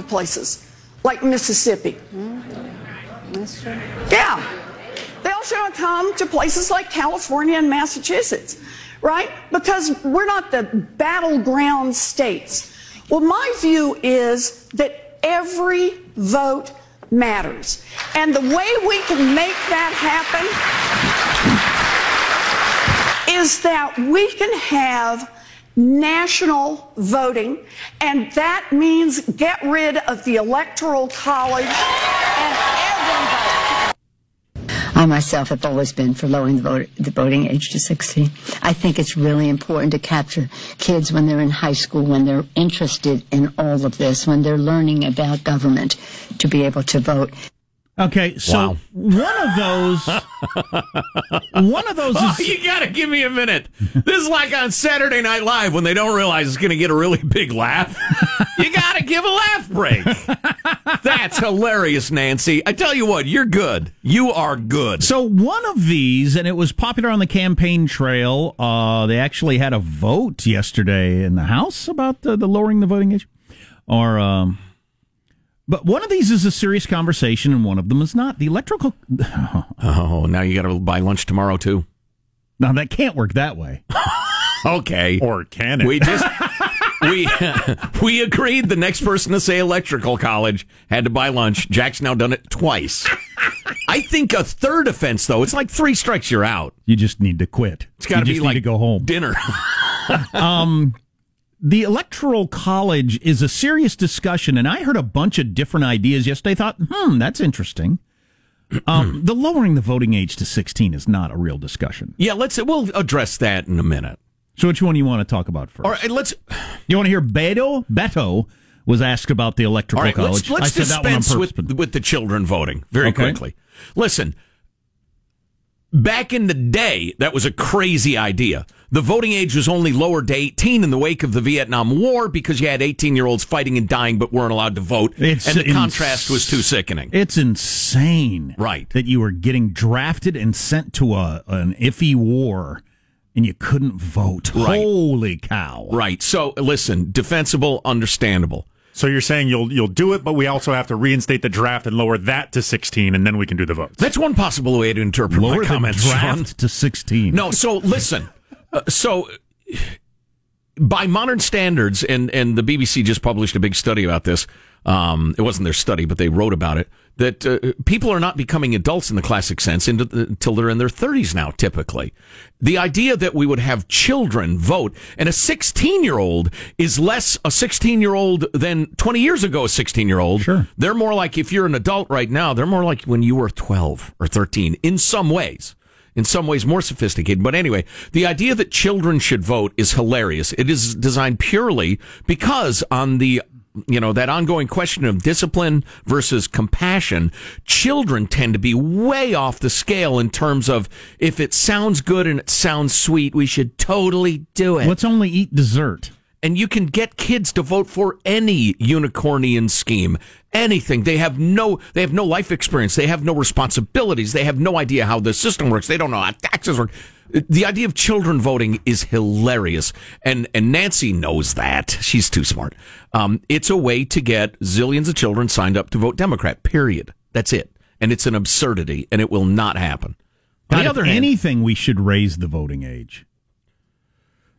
to places like Mississippi. Yeah. They also don't come to places like California and Massachusetts, right? Because we're not the battleground states. Well, my view is that every vote matters. And the way we can make that happen is that we can have national voting, and that means get rid of the Electoral College and everybody. I myself have always been for lowering the, vote, the, voting age to 16. I think it's really important to capture kids when they're in high school, when they're interested in all of this, when they're learning about government, to be able to vote. Okay, so wow. one of those, one of those oh, is. you got to give me a minute. This is like on Saturday Night Live when they don't realize it's going to get a really big laugh. you got to give a laugh break. That's hilarious, Nancy. I tell you what, you're good. You are good. So one of these, and it was popular on the campaign trail. Uh, they actually had a vote yesterday in the House about the, the lowering the voting age, or. Um, but one of these is a serious conversation, and one of them is not. The electrical. oh, now you got to buy lunch tomorrow too. Now that can't work that way. okay, or can it? We just we we agreed the next person to say electrical college had to buy lunch. Jack's now done it twice. I think a third offense though, it's like three strikes, you're out. You just need to quit. It's got to be like to go home. Dinner. um the electoral college is a serious discussion, and I heard a bunch of different ideas yesterday. I thought, hmm, that's interesting. Um, the lowering the voting age to 16 is not a real discussion. Yeah, let's we'll address that in a minute. So, which one do you want to talk about first? All right, let's. You want to hear Beto? Beto was asked about the electoral right, college. Let's, let's dispense with with the children voting very okay. quickly. Listen, back in the day, that was a crazy idea. The voting age was only lowered to 18 in the wake of the Vietnam War because you had 18 year olds fighting and dying but weren't allowed to vote. It's and the ins- contrast was too sickening. It's insane. Right. That you were getting drafted and sent to a an iffy war and you couldn't vote. Right. Holy cow. Right. So listen, defensible, understandable. So you're saying you'll you'll do it, but we also have to reinstate the draft and lower that to 16, and then we can do the votes. That's one possible way to interpret lower my comments. The draft Sean. to 16. No. So listen. Uh, so, by modern standards, and, and the BBC just published a big study about this. Um, it wasn't their study, but they wrote about it. That uh, people are not becoming adults in the classic sense until they're in their 30s now, typically. The idea that we would have children vote, and a 16 year old is less a 16 year old than 20 years ago, a 16 year old. Sure. They're more like, if you're an adult right now, they're more like when you were 12 or 13 in some ways in some ways more sophisticated. But anyway, the idea that children should vote is hilarious. It is designed purely because on the you know, that ongoing question of discipline versus compassion, children tend to be way off the scale in terms of if it sounds good and it sounds sweet, we should totally do it. Let's only eat dessert and you can get kids to vote for any unicornian scheme anything. They have no they have no life experience. They have no responsibilities. They have no idea how the system works. They don't know how taxes work. The idea of children voting is hilarious. And and nancy knows that. She's too smart. Um, it's a way to get zillions of children signed up to vote democrat period. That's it. And it's an absurdity and it will not happen. On the other hand, anything we should raise the voting age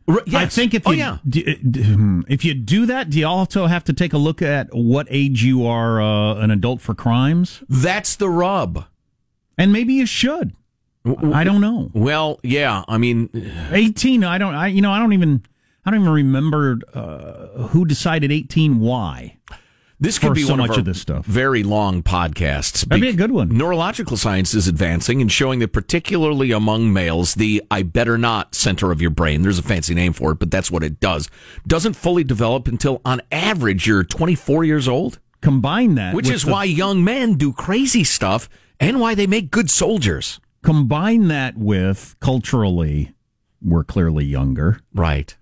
Yes. I think if oh, you yeah. d- d- hmm, if you do that, do you also have to take a look at what age you are uh, an adult for crimes? That's the rub. And maybe you should. I don't know. Well, yeah. I mean, eighteen. I don't. I you know I don't even. I don't even remember uh, who decided eighteen. Why? This could be so one much of, of, this stuff. Very long podcasts. That'd be a good one. Neurological science is advancing and showing that, particularly among males, the "I better not" center of your brain. There's a fancy name for it, but that's what it does. Doesn't fully develop until, on average, you're 24 years old. Combine that, which is the, why young men do crazy stuff and why they make good soldiers. Combine that with culturally, we're clearly younger, right?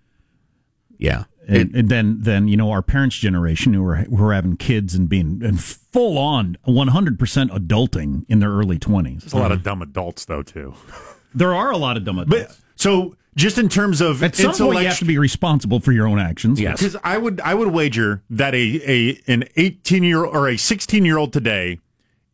Yeah and, and, then then you know our parents' generation who were who were having kids and being and full on one hundred percent adulting in their early twenties. There's a lot of dumb adults though too. There are a lot of dumb adults. But, so just in terms of At some point, you have to be responsible for your own actions. Yes. Because I would I would wager that a, a an 18 year or a 16 year old today,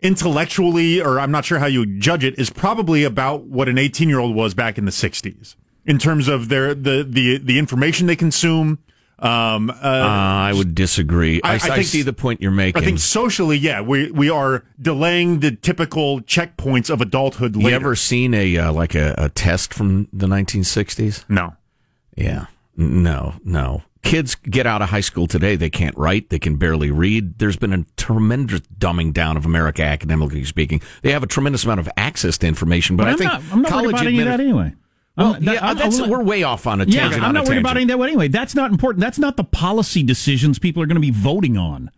intellectually, or I'm not sure how you judge it, is probably about what an 18 year old was back in the 60s in terms of their the the the information they consume. Um, uh, Uh, I would disagree. I, I- I, I think- see the point you're making. I think socially, yeah, we we are delaying the typical checkpoints of adulthood. you ever seen a uh, like a, a test from the 1960s? No. Yeah. No, no. Kids get out of high school today. They can't write. They can barely read. There's been a tremendous dumbing down of America, academically speaking. They have a tremendous amount of access to information, but, But I I'm think not, I'm not worried college about any of admini- that anyway. Well, I'm- yeah, I'm- uh, I'm- we're way off on a tangent. Yeah. I'm not worried about any of that anyway. That's not important. That's not the policy decisions people are going to be voting on.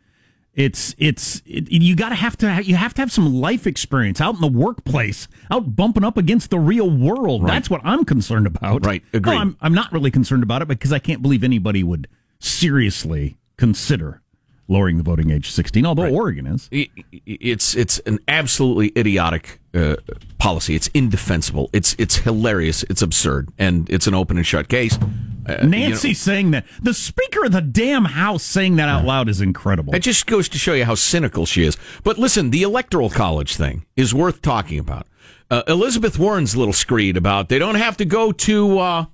It's it's it, you got to have to you have to have some life experience out in the workplace, out bumping up against the real world. That's what I'm concerned about. Right, oh, agreed. No, I'm I'm not really concerned about it because I can't believe anybody would seriously consider lowering the voting age to 16. Although Oregon is. It's it's an absolutely idiotic uh, policy. It's indefensible. It's it's hilarious. It's absurd, and it's an open and shut case. Uh, Nancy you know, saying that. The Speaker of the damn House saying that out loud is incredible. It just goes to show you how cynical she is. But listen, the electoral college thing is worth talking about. Uh, Elizabeth Warren's little screed about they don't have to go to uh,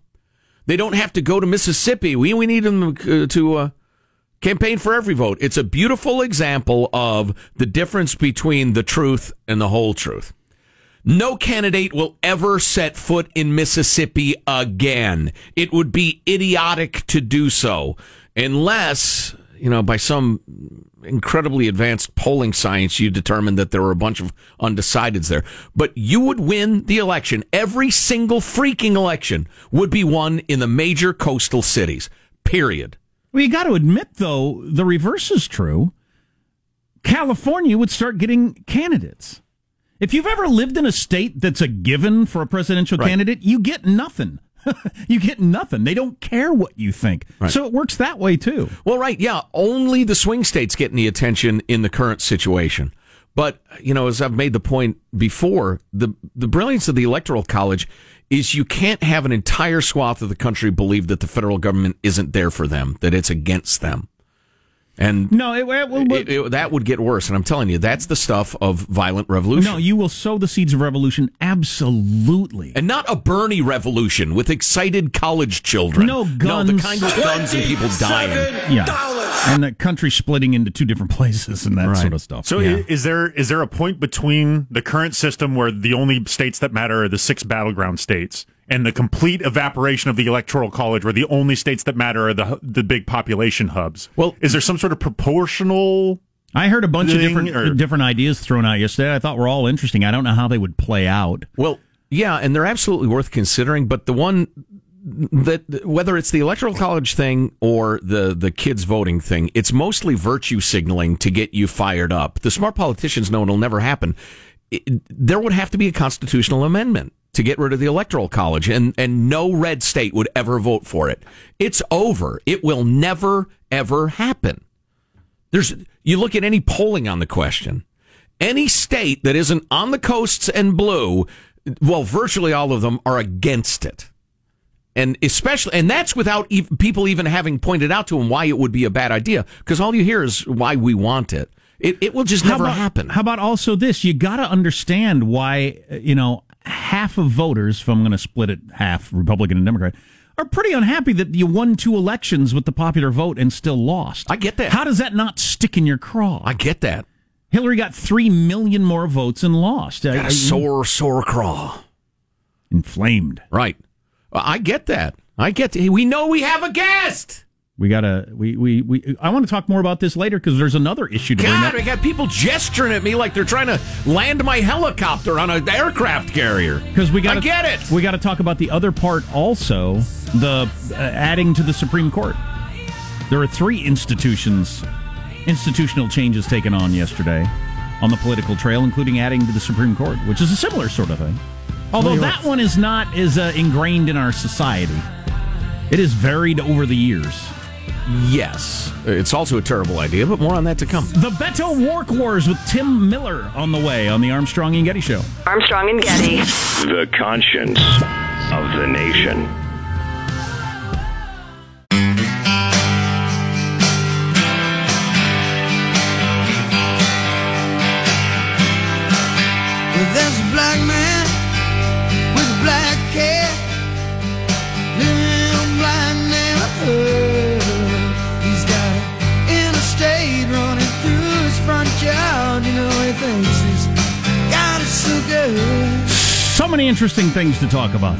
they don't have to go to Mississippi. We we need them uh, to uh, campaign for every vote. It's a beautiful example of the difference between the truth and the whole truth. No candidate will ever set foot in Mississippi again. It would be idiotic to do so unless, you know, by some incredibly advanced polling science, you determined that there were a bunch of undecideds there. But you would win the election. Every single freaking election would be won in the major coastal cities. Period. Well, you got to admit, though, the reverse is true. California would start getting candidates. If you've ever lived in a state that's a given for a presidential Right. candidate, you get nothing. you get nothing. They don't care what you think. So it works that way, too. Well, right, yeah. Only the swing states get any attention in the current situation. But you know, as I've made the point before, the the brilliance of the electoral college is you can't have an entire swath of the country believe that the federal government isn't there for them, that it's against them, and No, it, it, it- it- it- that would get worse. And I'm telling you, that's the stuff of violent revolution. no, you will sow the seeds of revolution. Absolutely. and not a Bernie revolution with excited college children. No guns, No, the guns. kind with guns and people dying. Yeah. And the country splitting into two different places and that Right. sort of stuff. So Yeah. is there is there a point between the current system where the only states that matter are the six battleground states and the complete evaporation of the electoral college where the only states that matter are the the big population hubs? Well- is there some sort of proportional I heard a bunch of different or- different ideas thrown out yesterday. I thought were all interesting. I don't know how they would play out. Well, yeah, and they're absolutely worth considering. But the one that whether it's the electoral college thing or the the kids voting thing, it's mostly virtue signaling to get you fired up. The smart politicians know it'll never happen. It, there would have to be a constitutional amendment to get rid of the electoral college, and and no red state would ever vote for it. It's over. It will never ever happen. There's you look at any polling on the question. Any state that isn't on the coasts and blue, well, virtually all of them are against it. And especially, and that's without ev people even having pointed out to him why it would be a bad idea. Because all you hear is why we want it. It, it will just never about, happen. How about also this? You got to understand why, uh, you know, half of voters, if I'm going to split it half, Republican and Democrat, are pretty unhappy that you won two elections with the popular vote and still lost. I get that. How does that not stick in your craw? I get that. Hillary got three million more votes and lost. Got I- a sore, sore craw. inflamed. Right. I get that. I get that. We know we have a guest. We gotta. We we we. I want to talk more about this later because there's another issue to bring God. I got people gesturing at me like they're trying to land my helicopter on an aircraft carrier. Because we got I get it. We got to talk about the other part also, the uh, adding to the Supreme Court. There are three institutions, institutional changes taken on yesterday on the political trail, including adding to the Supreme Court, which is a similar sort of thing. Although that one is not as uh, ingrained in our society. It has varied over the years. Yes. It's also a terrible idea, but more on that to come. The Beto Woke Wars with Tim Miller on the way on the Armstrong and Getty Show. Armstrong and Getty. The conscience of the nation. Interesting things to talk about.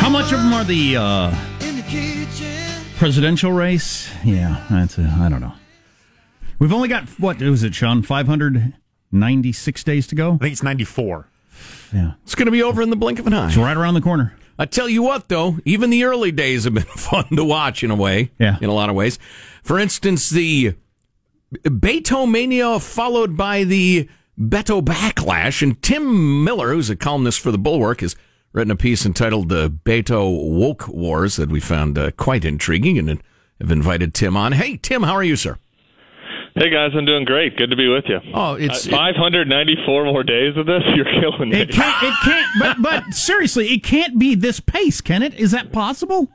How much of them are the uh, presidential race? Yeah, that's a, I don't know. We've only got what was it, Sean? Five hundred ninety-six days to go. I think it's 94. Yeah, It's going to be over in the blink of an eye. it's right around the corner. I tell you what, though, even the early days have been fun to watch in a way. Yeah. In a lot of ways. For instance, the Beto mania followed by the Beto backlash. And Tim Miller, who's a columnist for the Bulwark, has written a piece entitled The Beto Woke Wars that we found uh, quite intriguing and have invited Tim on. Hey, Tim, how are you, sir? Hey guys, I'm doing great. Good to be with you. Oh, it's Uh, 594 more days of this. You're killing me. It can't. It can't. But but seriously, it can't be this pace, can it? Is that possible?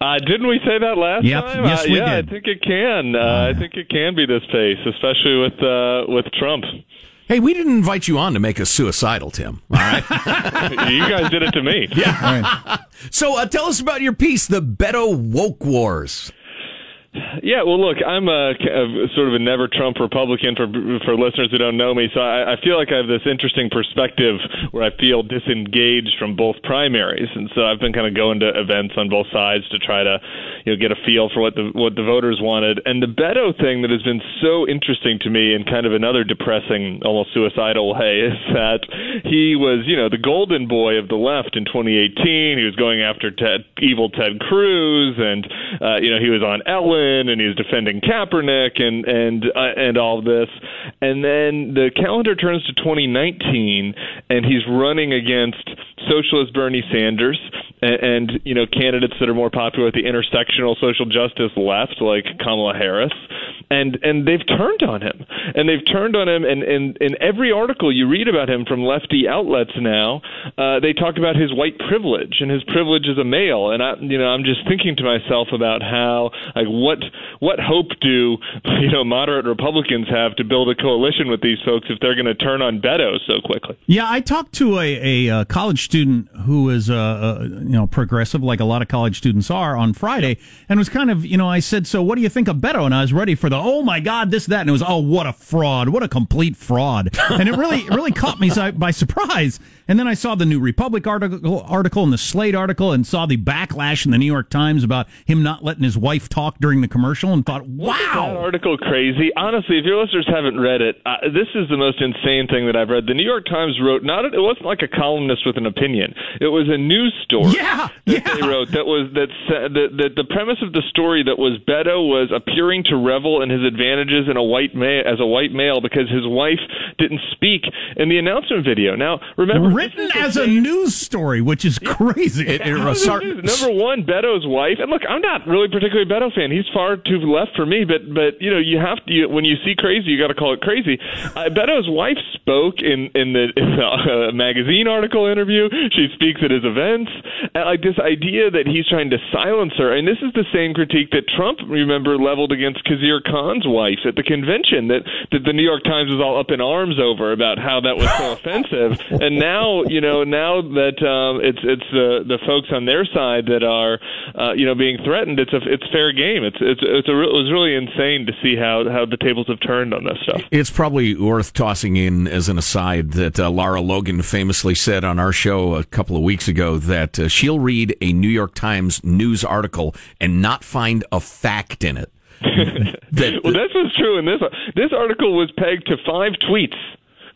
Uh, didn't we say that last Yep. time? Yes, uh, we yeah, did. I think it can. Uh, I think it can be this pace, especially with uh, with Trump. Hey, we didn't invite you on to make us suicidal, Tim. All right. you guys did it to me. yeah. So uh, tell us about your piece, The Beto Woke Wars. Yeah, well, look, I'm a, a sort of a never Trump Republican for for listeners who don't know me. So I, I feel like I have this interesting perspective where I feel disengaged from both primaries, and so I've been kind of going to events on both sides to try to, you know, get a feel for what the what the voters wanted. And the Beto thing that has been so interesting to me in kind of another depressing, almost suicidal way is that he was, you know, the golden boy of the left in 2018. He was going after Ted, evil Ted Cruz, and uh, you know, he was on Ellen and he's defending Kaepernick and and uh, and all this. And then the calendar turns to 2019, and he's running against socialist Bernie Sanders and, and you know candidates that are more popular with the intersectional social justice left, like Kamala Harris. And and they've turned on him, and they've turned on him. And and in every article you read about him from lefty outlets now, uh, they talk about his white privilege and his privilege as a male. And I, you know, I'm just thinking to myself about how, like, what what hope do you know moderate Republicans have to build a coalition with these folks if they're going to turn on Beto so quickly? Yeah, I talked to a, a, uh college student who is uh, uh, you know progressive, like a lot of college students are, on Friday, and was kind of you know I said, so what do you think of Beto? And I was ready for the oh my god this that, and it was oh what a fraud, what a complete fraud, and it really it really caught me by surprise. And then I saw the New Republic article article and the Slate article, and saw the backlash in the New York Times about him not letting his wife talk during the commercial, and thought, That wow. article crazy. Honestly, if your listeners haven't read it, uh, this is the most insane thing that I've read. The New York Times wrote not it wasn't like a columnist with an opinion. It was a news story. Yeah, that yeah. they wrote that was that said that, that the premise of the story that was Beto was appearing to revel in his advantages in a white ma- as a white male because his wife didn't speak in the announcement video. Now, remember Written as a same- news story, which is crazy. It- it- How is sar- it news? Number one, Beto's wife, and look, I'm not really particularly Beto fan. He's far too left for me, but but you know, you have to you, when you see crazy, you got to call it crazy. Uh, Beto's wife spoke in in the in a magazine article interview. She speaks at his events. And, like this idea that he's trying to silence her, and this is the same critique that Trump, remember, leveled against Khizr Khan's wife at the convention. That that the New York Times was all up in arms over about how that was so offensive. And now, you know, now that um, it's it's the the folks on their side that are, uh, you know, being threatened, it's a it's fair game. It's it's it's a, re- it was really insane to see how how the tables have turned on this stuff. It's probably worth tossing in as an aside that uh, Lara Logan famously said on our show a couple of weeks ago that uh, she'll read a New York Times news article and not find a fact in it. that, well, this was true in this. This article was pegged to five tweets.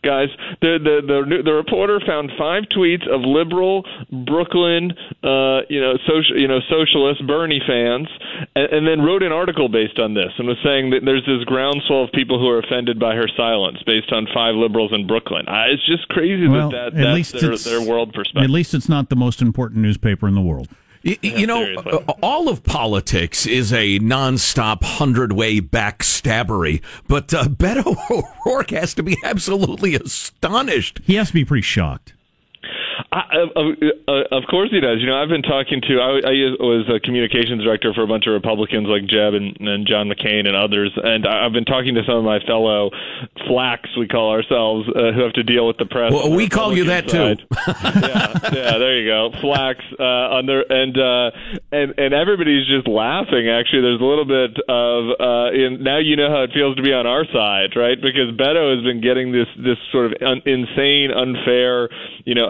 Guys, the the the, the reporter found five tweets of liberal Brooklyn, uh, you know, social, you know, socialist Bernie fans, and, and then wrote an article based on this, and was saying that there's this groundswell of people who are offended by her silence based on five liberals in Brooklyn. Uh, it's just crazy Well, that, that that's their, their world perspective. At least it's not the most important newspaper in the world. Y- y- you know, seriously. uh, all of politics is a nonstop hundred-way backstabbery, but uh, Beto O'Rourke has to be absolutely astonished. He has to be pretty shocked. I, of, uh, of course he does. You know, I've been talking to. I, I was a communications director for a bunch of Republicans like Jeb and, and John McCain and others, and I've been talking to some of my fellow flacks, we call ourselves, uh, who have to deal with the press. Well, we call you that side. too. yeah, yeah, there you go, flacks. Uh, on their and uh, and and everybody's just laughing. Actually, there's a little bit of uh, in, now you know how it feels to be on our side, right? Because Beto has been getting this this sort of un, insane, unfair, you know,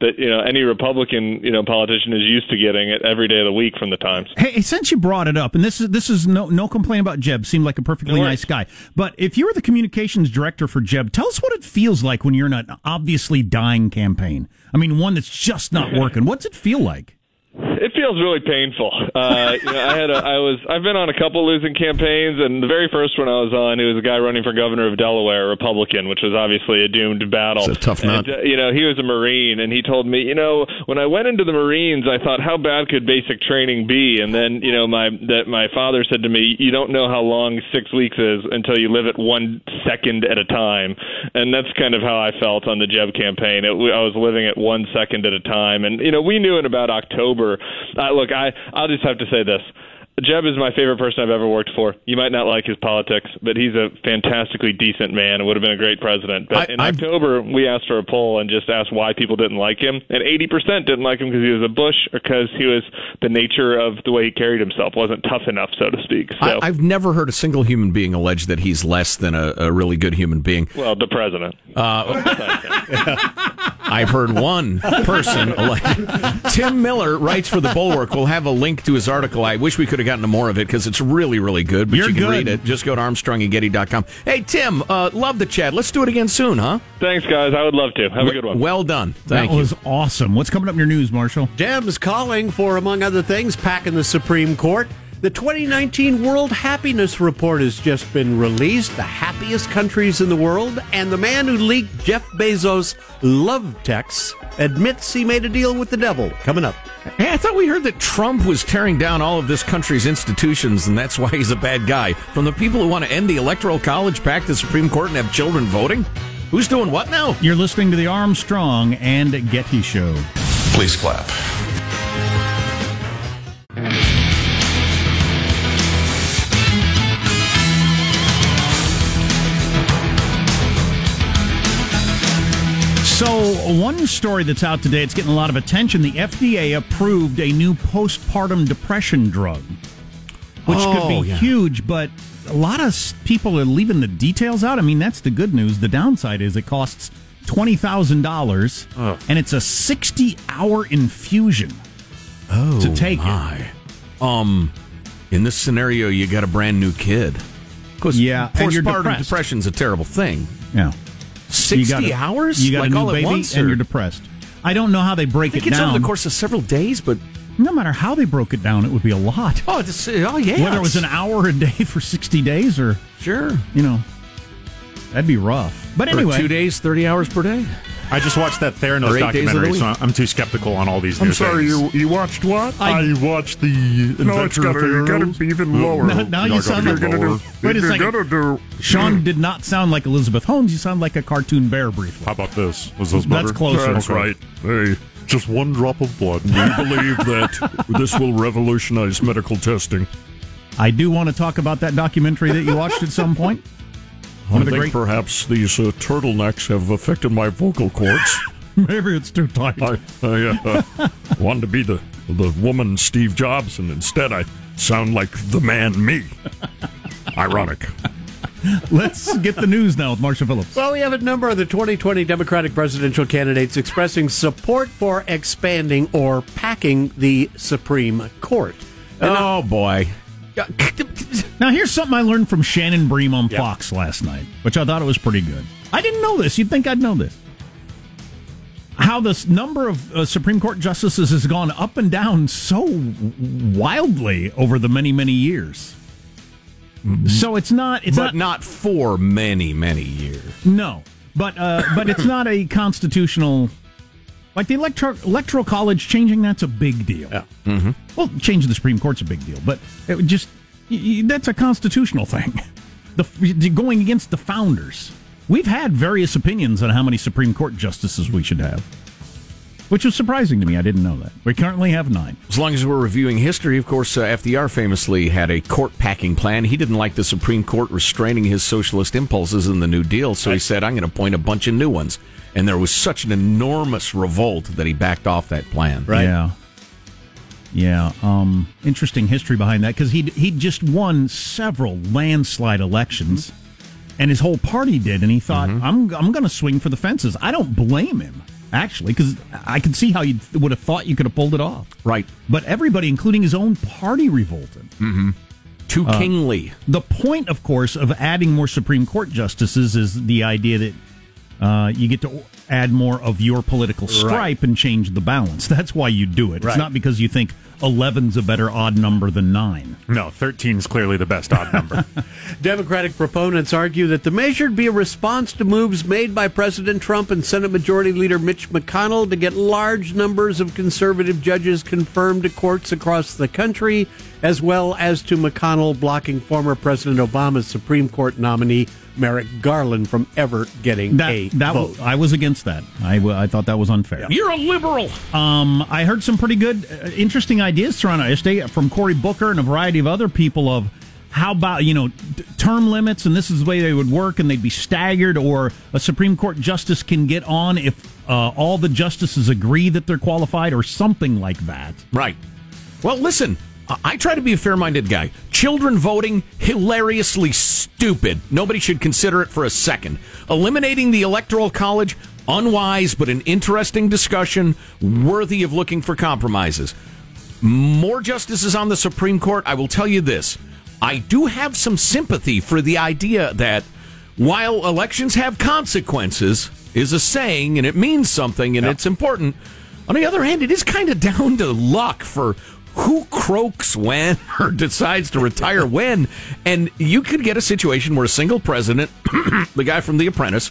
that you know any Republican you know politician is used to getting it every day of the week from the Times. Hey, since you brought it up, and this is this is no no complaint about Jeb. Seemed like a perfectly nice guy. But if you were the communications director for Jeb, tell us what it feels like when you're in an obviously dying campaign. I mean, one that's just not working. What's it feel like? It feels really painful. Uh, you know, I had a, I was I've been on a couple losing campaigns, and the very first one I was on, it was a guy running for governor of Delaware, a Republican, which was obviously a doomed battle. It's a tough nut. And, uh, you know, he was a Marine, and he told me, you know, when I went into the Marines, I thought, how bad could basic training be? And then, you know, my that my father said to me, you don't know how long six weeks is until you live it one second at a time, and that's kind of how I felt on the Jeb campaign. It, I was living it one second at a time, and you know, we knew in about October. Uh, look, I I'll just have to say this. Jeb is my favorite person I've ever worked for. You might not like his politics, but he's a fantastically decent man and would have been a great president. But I- in I've- October, we asked for a poll and just asked why people didn't like him, and 80% didn't like him because he was a Bush or because he was the nature of the way he carried himself wasn't tough enough, so to speak. So, I, I've never heard a single human being allege that he's less than a, a really good human being. well, the president. I've heard one person. allege- Tim Miller writes for the Bulwark. We'll have a link to his article. I wish we could have gotten to more of it because it's really, really good. But You're you can good. read it. Just go to ArmstrongandGetty.com. Hey, Tim, uh, love the chat. Let's do it again soon, huh? Thanks, guys. I would love to. Have a good one. Well done. Thank that you. was awesome. What's coming up in your news, Marshall? Deb's calling for, among other things, packing the Supreme Court. The 2019 World Happiness Report has just been released, the happiest countries in the world, and the man who leaked Jeff Bezos' love texts admits he made a deal with the devil. Coming up. Hey, I thought we heard that Trump was tearing down all of this country's institutions, and that's why he's a bad guy. From the people who want to end the Electoral College, pack the Supreme Court, and have children voting? Who's doing what now? You're listening to the Armstrong and Getty Show. Please clap. One story that's out today, it's getting a lot of attention. The FDA approved a new postpartum depression drug, which could Oh, be yeah. huge, but a lot of people are leaving the details out. I mean, that's the good news. The downside is it costs $20,000 and it's a 60 hour infusion Oh, to take it. Um, in this scenario, you got a brand new kid. Because Yeah, postpartum depression's a terrible thing. Yeah. Sixty You got a- hours, You got like a new all baby at once, and you're depressed. I don't know how they break I think it it's down. over the course of several days, but no matter how they broke it down, it would be a lot. oh, it's, oh yeah, Whether it was an hour a day for 60 days or, sure, you know, that'd be rough. But anyway, two days, thirty hours per day. I just watched that Theranos Or days of the documentary, so. I'm too skeptical on all these I'm new sorry, things. you you watched what? I watched the No, it's Adventure gotta, you gotta Theranos. be even lower. Now- now you You're sound gonna like- do- Wait a if you're second. gonna do- Sean did not sound like Elizabeth Holmes. You sound like a cartoon bear briefly. How about this? Was this That's closer. That's right. Hey, just one drop of blood. We believe that this will revolutionize medical testing. I do want to talk about that documentary that you watched at some point. One I of the think great. perhaps these uh, turtlenecks have affected my vocal cords. Maybe it's too tight. I, I uh, wanted to be the the woman Steve Jobs, and instead I sound like the man me. Ironic. Let's get the news now with Marshall Phillips. Well, we have a number of the 2020 Democratic presidential candidates expressing support for expanding or packing the Supreme Court. Oh boy. Now, here's something I learned from Shannon Bream on Fox last night, which I thought it was pretty good. I didn't know this. You'd think I'd know this. How this number of uh, Supreme Court justices has gone up and down so wildly over the many, many years. So it's not. It's but not for many, many years. No, but uh, but it's not a constitutional. Like the electoral electoral college changing, that's a big deal. Yeah. Mm-hmm. Well, changing the Supreme Court's a big deal, but it just that's a constitutional thing. The the- going against the founders. We've had various opinions on how many Supreme Court justices we should have. which was surprising to me. I didn't know that. We currently have nine. As long as we're reviewing history, of course, uh, FDR famously had a court packing plan. He didn't like the Supreme Court restraining his socialist impulses in the New Deal, so he said, I'm going to appoint a bunch of new ones. And there was such an enormous revolt that he backed off that plan. Right. Yeah. Yeah. Um, interesting history behind that because he he just won several landslide elections, and his whole party did, and he thought, mm-hmm. "I'm I'm going to swing for the fences." I don't blame him actually because I can see how you would have thought you could have pulled it off. Right. But everybody, including his own party, revolted. Mm-hmm. Too uh, kingly. The point, of course, of adding more Supreme Court justices is the idea that uh, you get to add more of your political stripe and change the balance. That's why you do it. It's not because you think 11's a better odd number than 9. No, 13 is clearly the best odd number. Democratic proponents argue that the measure would be a response to moves made by President Trump and Senate Majority Leader Mitch McConnell to get large numbers of conservative judges confirmed to courts across the country, as well as to McConnell blocking former President Obama's Supreme Court nominee Merrick Garland from ever getting That, a that vote. I was against that. I, w- I thought that was unfair. You're a liberal. Um, I heard some pretty good, uh, interesting ideas thrown out yesterday from Cory Booker and a variety of other people of how about you know t- term limits and this is the way they would work and they'd be staggered or a Supreme Court justice can get on if uh, all the justices agree that they're qualified or something like that. Right. Well, listen, I- try to be a fair minded guy. Children voting, hilariously stupid. Nobody should consider it for a second. Eliminating the Electoral College, unwise, but an interesting discussion worthy of looking for compromises. More justices on the Supreme Court, I will tell you this. I do have some sympathy for the idea that while elections have consequences, is a saying and it means something and it's important. On the other hand, it is kind of down to luck for who croaks when or decides to retire when. And you could get a situation where a single president, the guy from The Apprentice,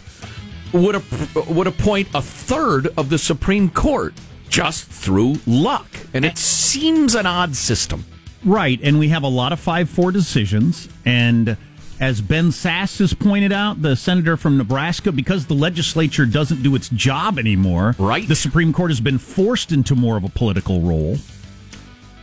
would would appoint a third of the Supreme Court just through luck, and it seems an odd system. Right, and we have a lot of 5 4 decisions. And as Ben Sasse has pointed out, the senator from Nebraska, because the legislature doesn't do its job anymore, Right. the Supreme Court has been forced into more of a political role.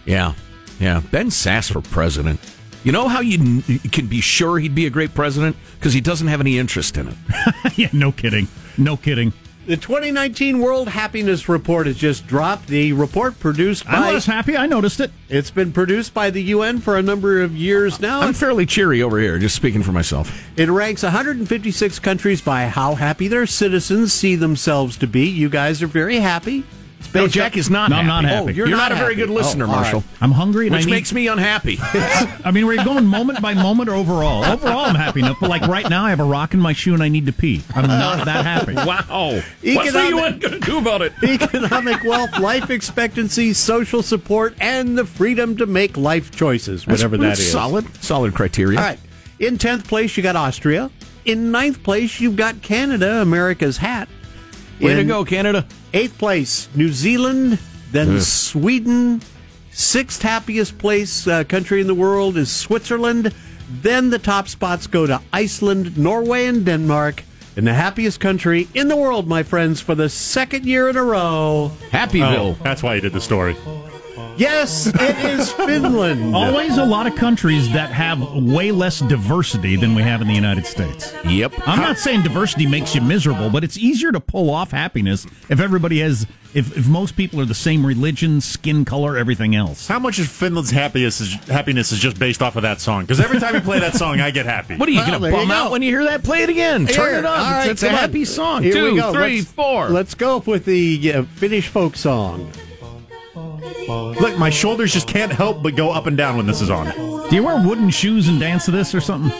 Yeah, yeah. Ben Sasse for president. You know how you, can be sure he'd be a great president because he doesn't have any interest in it. yeah, no kidding. No kidding. The 2019 World Happiness Report has just dropped. The report produced by. I by was happy. I noticed it. it's been produced by the UN for a number of years now. I'm fairly cheery over here, just speaking for myself. It ranks 156 countries by how happy their citizens see themselves to be. You guys are very happy. It's No, Jack is not No, I'm not happy. Oh, you're, You're, not, a very good oh, listener, Oh, Marshall. right. I'm hungry, and Which I need, makes me unhappy. I mean, we're going moment by moment or overall. Overall, I'm happy enough. But like right now, I have a rock in my shoe and I need to pee. I'm not that happy. wow. What's the Economic- UN going to do about it? Economic wealth, life expectancy, social support, and the freedom to make life choices, whatever that that is. Solid, solid criteria. All right. In 10th place, you got Austria. In ninth place, you've got Canada, America's hat. Way to go, Canada. Eighth place, New Zealand, then Sweden. Sixth happiest place uh, country in the world is Switzerland. Then the top spots go to Iceland, Norway, and Denmark. And the happiest country in the world, my friends, for the second year in a row. Happyville. Oh, that's why you did the story. Yes, it is Finland. Always a lot of countries that have way less diversity than we have in the United States. Yep. I'm not saying diversity makes you miserable, but it's easier to pull off happiness if everybody has, if, if most people are the same religion, skin color, everything else. How much of Finland's happiness is, happiness is just based off of that song? Because every time you play that song, I get happy. What are you Well, going there to you bum go. out when you hear that? Play it again. Turn Here, it up. all right, it's it's a come on. happy song. Here Two, we go. three, Let's- four. Let's go with the uh, Finnish folk song. Look, my shoulders just can't help but go up and down when this is on. Do you wear wooden shoes and dance to this or something?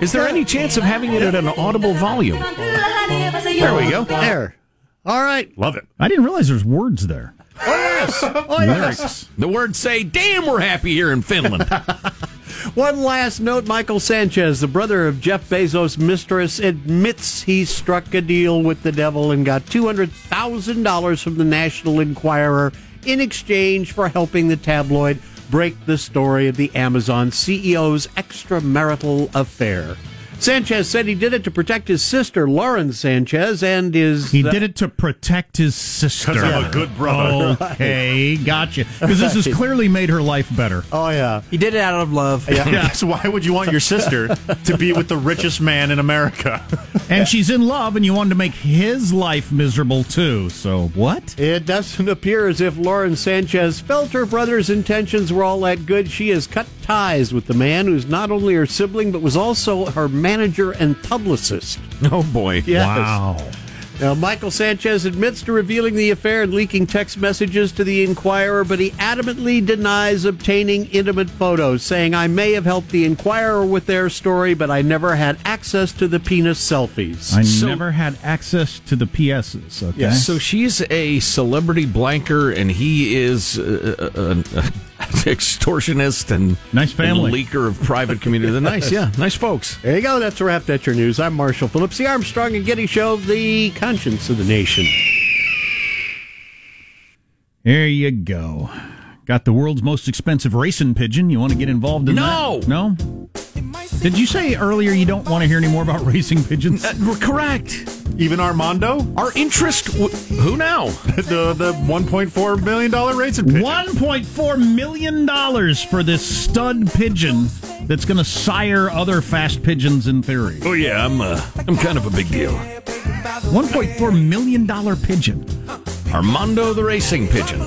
Is there any chance of having it at an audible volume? There we go. There. All right. Love it. I didn't realize there's words there. Oh, yes. Oh, yes. Lyrics. The words say, damn, we're happy here in Finland. One last note Michael Sanchez, the brother of Jeff Bezos' mistress, admits he struck a deal with the devil and got $200,000 from the National Enquirer in exchange for helping the tabloid break the story of the Amazon CEO's extramarital affair. Sanchez said he did it to protect his sister, Lauren Sanchez, and his. He uh, did it to protect his sister. 'Cause I'm a good brother. Okay, gotcha. Because this has clearly made her life better. Oh, yeah. He did it out of love. Yeah. So why would you want your sister to be with the richest man in America? And she's in love, and you wanted to make his life miserable too. So what? It doesn't appear as if Lauren Sanchez felt her brother's intentions were all that good. She has cut ties with the man who's not only her sibling, but was also her manager and publicist. Oh boy. Yes. Wow. Now, Michael Sanchez admits to revealing the affair and leaking text messages to the Enquirer, but he adamantly denies obtaining intimate photos, saying, I may have helped the Enquirer with their story, but I never had access to the penis selfies. I So- never had access to the PSs. Okay. So she's a celebrity blanker, and he is uh, uh, an extortionist and Nice family. and leaker of private community. The nice, yeah, nice folks. There you go. That's a wrap. That's your news. I'm Marshall Phillips, the Armstrong and Getty Show, the conscience of the nation. Here you go. Got the world's most expensive racing pigeon. You want to get involved in No. that? No. Did you say earlier you don't want to hear any more about racing pigeons? Uh, we're correct. Even Armando, Our interest. W- who now? the the 1.4 million dollar racing pigeon. One point four million dollars for this stud pigeon that's going to sire other fast pigeons in theory. Oh yeah, I'm uh, I'm kind of a big deal. One point four million dollar pigeon. Armando the racing pigeon.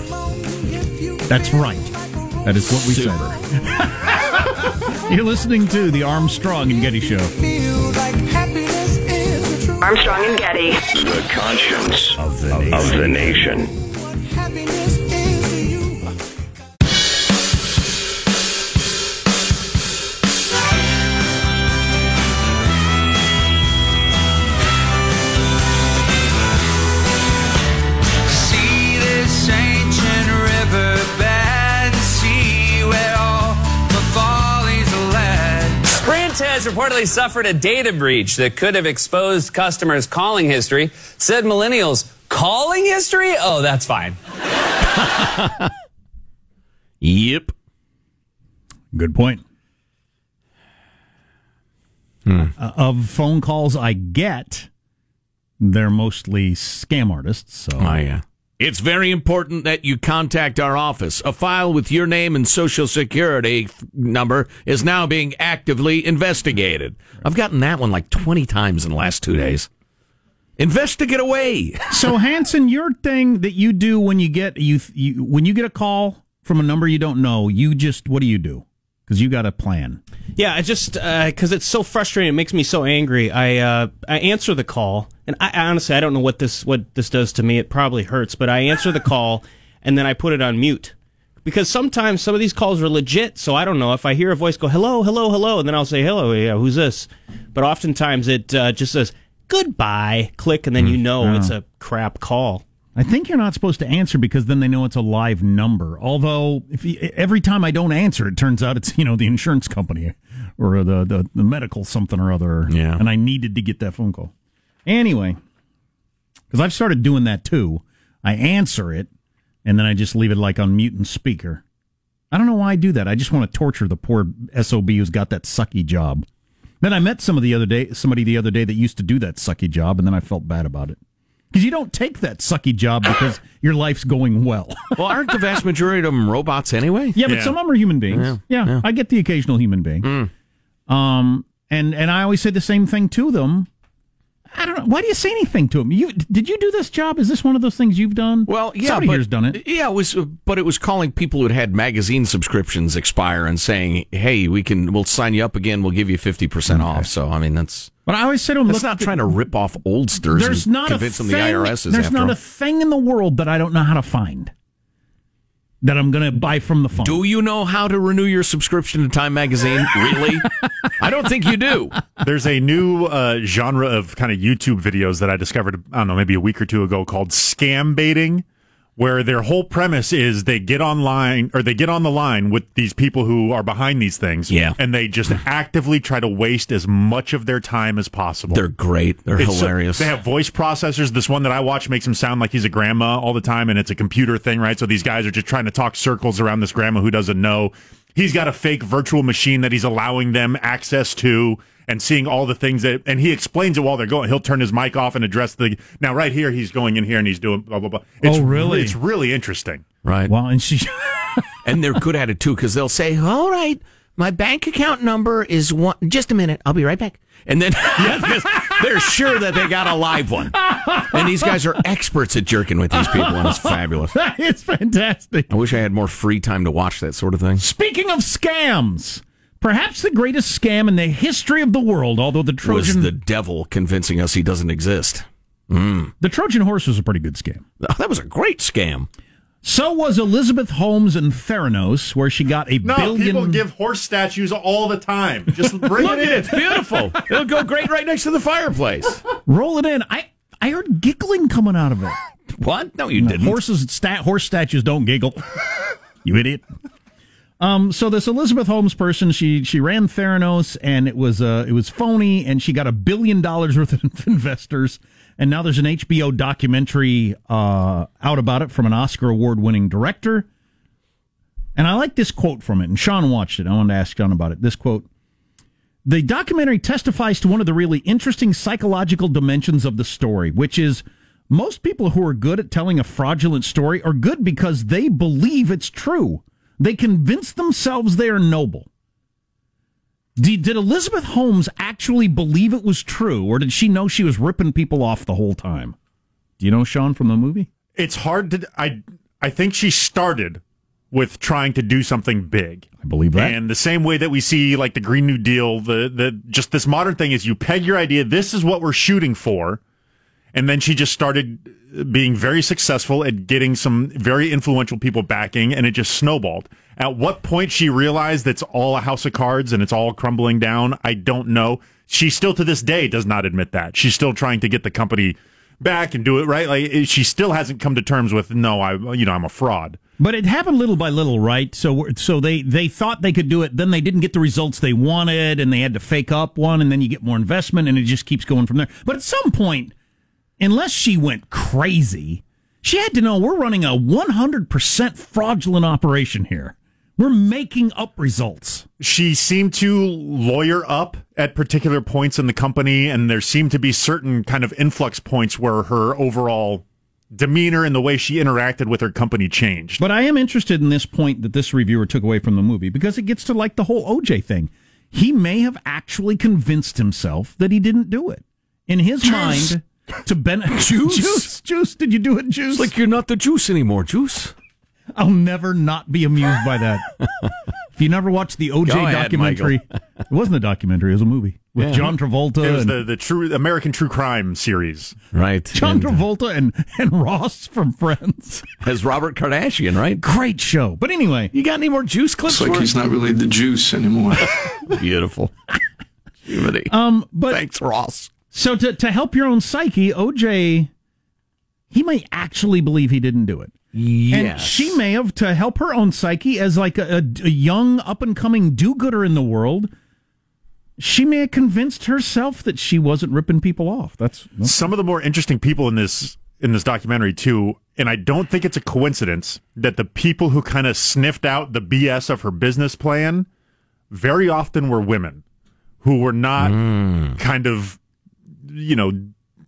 That's right. That is what we said. You're listening to the Armstrong and Getty Show. Armstrong and Getty. The conscience of the nation. Of the nation. Has reportedly suffered a data breach that could have exposed customers' calling history. Said millennials, calling history? Oh, that's fine. Yep. Good point. Uh, of phone calls I get, they're mostly scam artists. So Oh, yeah. It's very important that you contact our office. A file with your name and social security number is now being actively investigated. I've gotten that one like 20 times in the last two days. Investigate away. so Hanson, your thing that you do when you get you, you when you get a call from a number you don't know, you just what do you do? Because you got a plan. Yeah, I just because it's so frustrating, it makes me so angry. I uh, I answer the call, and I honestly I don't know what this what this does to me. It probably hurts, but I answer the call and then I put it on mute because sometimes some of these calls are legit. So I don't know if I hear a voice go hello, hello, hello, and then I'll say hello, yeah, who's this? But oftentimes it uh, just says goodbye, click, and then you know Oh. it's a crap call. I think you're not supposed to answer because then they know it's a live number. Although if you, every time I don't answer, it turns out it's you know the insurance company or the the, the medical something or other. Yeah. and I needed to get that phone call anyway because I've started doing that too. I answer it and then I just leave it like on mute and speaker. I don't know why I do that. I just want to torture the poor sob who's got that sucky job. Then I met some of the other day somebody the other day that used to do that sucky job, and then I felt bad about it. Because you don't take that sucky job because your life's going well. well, aren't the vast majority of them robots anyway? yeah, but some of them are human beings. Yeah, Yeah, yeah. I get the occasional human being. Um, and and I always say the same thing to them. I don't know. Why do you say anything to them? You did you do this job? Is this one of those things you've done? Well, yeah, somebody but, here's done it. Yeah, it was, but it was calling people who had had magazine subscriptions expire and saying, "Hey, we can, we'll sign you up again. We'll give you fifty percent off." So, I mean, that's But I always say to that's look, not trying to rip off oldsters. There's and not a thing. them the IRS is there's not them. a thing in the world that I don't know how to find that I'm going to buy from the phone. Do you know how to renew your subscription to Time Magazine? Really? I don't think you do. There's a new uh, genre of kind of YouTube videos that I discovered, I don't know, maybe a week or two ago called scam baiting, where their whole premise is they get online or they get on the line with these people who are behind these things. Yeah. And they just actively try to waste as much of their time as possible. They're great. They're It's so- hilarious. they have voice processors. This one that I watch makes him sound like he's a grandma all the time, and it's a computer thing, right? So these guys are just trying to talk circles around this grandma who doesn't know. He's got a fake virtual machine that he's allowing them access to, and seeing all the things that, and he explains it while they're going. He'll turn his mic off and address the. Now, right here, he's going in here and he's doing blah blah blah. Oh, it's, Oh, really? It's really interesting. Right. Well, and she. and they're good at it too because they'll say, "All right, my bank account number is one. Just a minute, I'll be right back." And then yeah, 'cause they're sure that they got a live one. And these guys are experts at jerking with these people, and it's fabulous. That is fantastic. I wish I had more free time to watch that sort of thing. Speaking of scams, perhaps the greatest scam in the history of the world, although the Trojan. Was Trojan the devil convincing us he doesn't exist? Mm. the Trojan horse was a pretty good scam. That was a great scam. So was Elizabeth Holmes in Theranos, where she got a No, billion. people give horse statues all the time. Just bring Look it in. it's beautiful. It'll go great right next to the fireplace. Roll it in. I I heard giggling coming out of it. What? No, you No, didn't. Horses, stat, horse statues don't giggle. you idiot. Um, so this Elizabeth Holmes person, she she ran Theranos, and it was uh it was phony, and she got a billion dollars worth of investors, and now there's an HBO documentary uh out about it from an Oscar award winning director, and I like this quote from it, and Sean watched it. I wanted to ask Sean about it. This quote. The documentary testifies to one of the really interesting psychological dimensions of the story, which is most people who are good at telling a fraudulent story are good because they believe it's true. They convince themselves they are noble. Did, did Elizabeth Holmes actually believe it was true, or did she know she was ripping people off the whole time? Do you know Sean from the movie? It's hard to. I I think she started with trying to do something big. I believe that. And the same way that we see like the Green New Deal, the the just this modern thing is you peg your idea. This is what we're shooting for, and then she just started being very successful at getting some very influential people backing, and it just snowballed. At what point she realized it's all a house of cards and it's all crumbling down, I don't know. She still to this day does not admit that. She's still trying to get the company back and do it right. Like she still hasn't come to terms with no, I you know I'm a fraud. But it happened little by little, right? So, so they they thought they could do it, then they didn't get the results they wanted, and they had to fake up one, and then you get more investment, and it just keeps going from there. But at some point, unless she went crazy, she had to know we're running a one hundred percent fraudulent operation here. We're making up results. she seemed to lawyer up at particular points in the company, and there seemed to be certain kind of influx points where her overall demeanor and the way she interacted with her company changed. But I am interested in this point that this reviewer took away from the movie because it gets to like the whole OJ thing. He may have actually convinced himself that he didn't do it. In his mind, to ben Juice? juice, juice. Did you do it, juice? It's like you're not the juice anymore, juice. I'll never not be amused by that. if you never watched the OJ ahead, documentary, it wasn't a documentary; it was a movie with Yeah. John Travolta It was and the, the true American true crime series. Right. John And Travolta and and Ross from Friends. as Robert Kardashian, right? Great show. But anyway, You got any more juice clips? It's like for he's us? not really the juice anymore. Beautiful. Humidity. um, but Thanks, Ross. So to to help your own psyche, OJ, he may actually believe he didn't do it. Yes. And she may have to help her own psyche as like a, a, a young up and coming do gooder in the world. She may have convinced herself that she wasn't ripping people off. That's, that's Some of the more interesting people in this in this documentary too, and I don't think it's a coincidence that the people who kind of sniffed out the BS of her business plan very often were women who were not hmm. kind of you know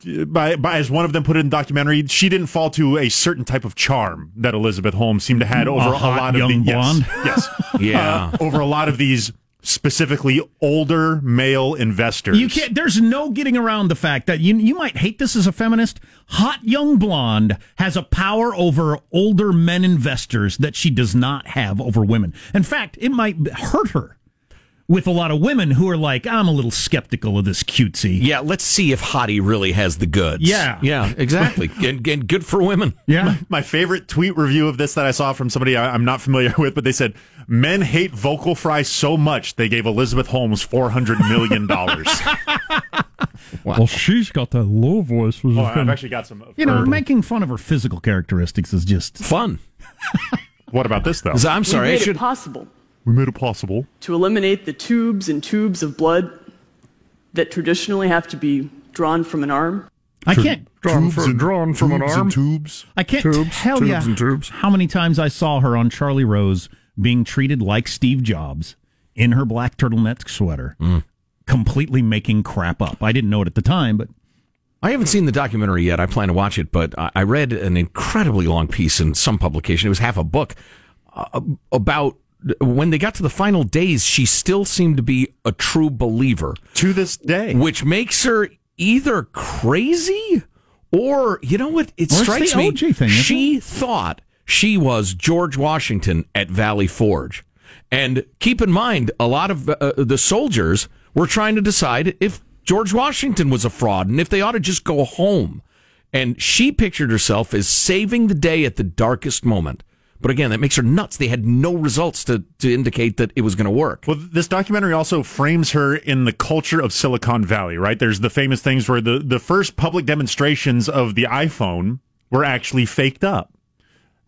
by, by as one of them put it in the documentary, she didn't fall to a certain type of charm that Elizabeth Holmes seemed to had over a, hot lot of young the blonde? yes, yes. Yeah. Uh, over a lot of these specifically older male investors. You can't. There's no getting around the fact that you you might hate this as a feminist. Hot young blonde has a power over older men investors that she does not have over women. In fact, it might hurt her with a lot of women who are like, I'm a little skeptical of this cutesy. Yeah, let's see if Hottie really has the goods. Yeah. Yeah, exactly. and, and good for women. Yeah. My favorite tweet review of this that I saw from somebody I, I'm not familiar with, but they said men hate vocal fry so much they gave Elizabeth Holmes four hundred million dollars. Well, she's got that low voice. oh, I've actually got some. you know, or- making fun of her physical characteristics is just Fun. what about this though? I'm sorry, we I should. it possible We made it possible. to eliminate the tubes and tubes of blood that traditionally have to be drawn from an arm. I can't. Drawn, for, drawn from an arm. tubes. I can't Tubes, tell tubes you and tubes. how many times I saw her on Charlie Rose being treated like Steve Jobs in her black turtleneck sweater. completely making crap up. I didn't know it at the time, but I haven't seen the documentary yet. I plan to watch it, but I I read an incredibly long piece in some publication. It was half a book uh, about when they got to the final days. She still seemed to be a true believer to this day, which makes her either crazy or you know what? It Or it's strikes me. OG thing, she thought she was George Washington at Valley Forge, and keep in mind, a lot of uh, the soldiers were trying to decide if George Washington was a fraud and if they ought to just go home. And she pictured herself as saving the day at the darkest moment. But again, that makes her nuts. They had no results to, to indicate that it was going to work. Well, this documentary also frames her in the culture of Silicon Valley, right? There's the famous things where the, the first public demonstrations of the iPhone were actually faked up.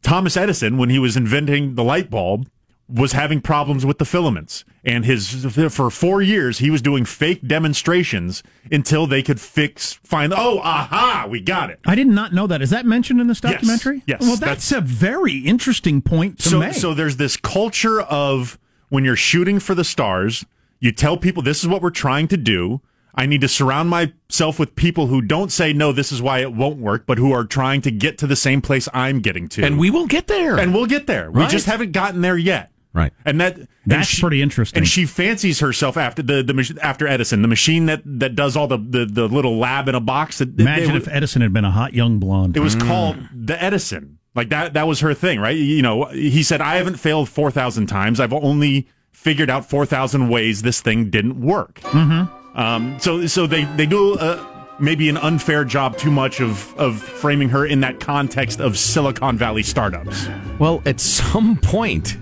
Thomas Edison, when he was inventing the light bulb, was having problems with the filaments. And his for four years he was doing fake demonstrations until they could fix find oh aha, we got it. I did not know that. Is that mentioned in this documentary? yes, Well, that's, a very interesting point to so make. so there's this culture of when you're shooting for the stars, you tell people this is what we're trying to do. I need to surround myself with people who don't say no, this is why it won't work, but who are trying to get to the same place I'm getting to. And we will get there. And we'll get there. We just haven't gotten there yet. Right. And that and That's pretty interesting. And she fancies herself after the, the mach- after Edison, the machine that, that does all the, the, the little lab in a box. That Imagine they- if Edison had been a hot young blonde. it was called the Edison. Like that that was her thing, right? You know, he said I haven't failed 4,000 times. I've only figured out 4,000 ways this thing didn't work. Mm-hmm. Um so so they they do uh, maybe an unfair job too much of of framing her in that context of Silicon Valley startups. Well, at some point,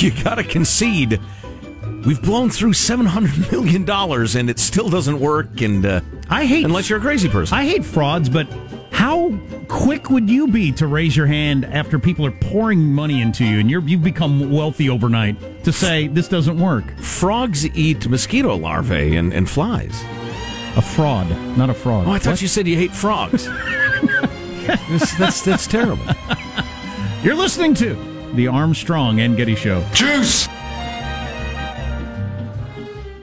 you got to concede. We've blown through seven hundred million dollars, and it still doesn't work. And uh, I hate unless you're a crazy person. I hate frauds, but how quick would you be to raise your hand after people are pouring money into you and you're you've become wealthy overnight to say this doesn't work? Frogs eat mosquito larvae and, and flies. A fraud, not a fraud. Oh, I thought What? you said you hate frogs. that's, that's that's terrible. You're listening to the Armstrong and Getty Show. Juice!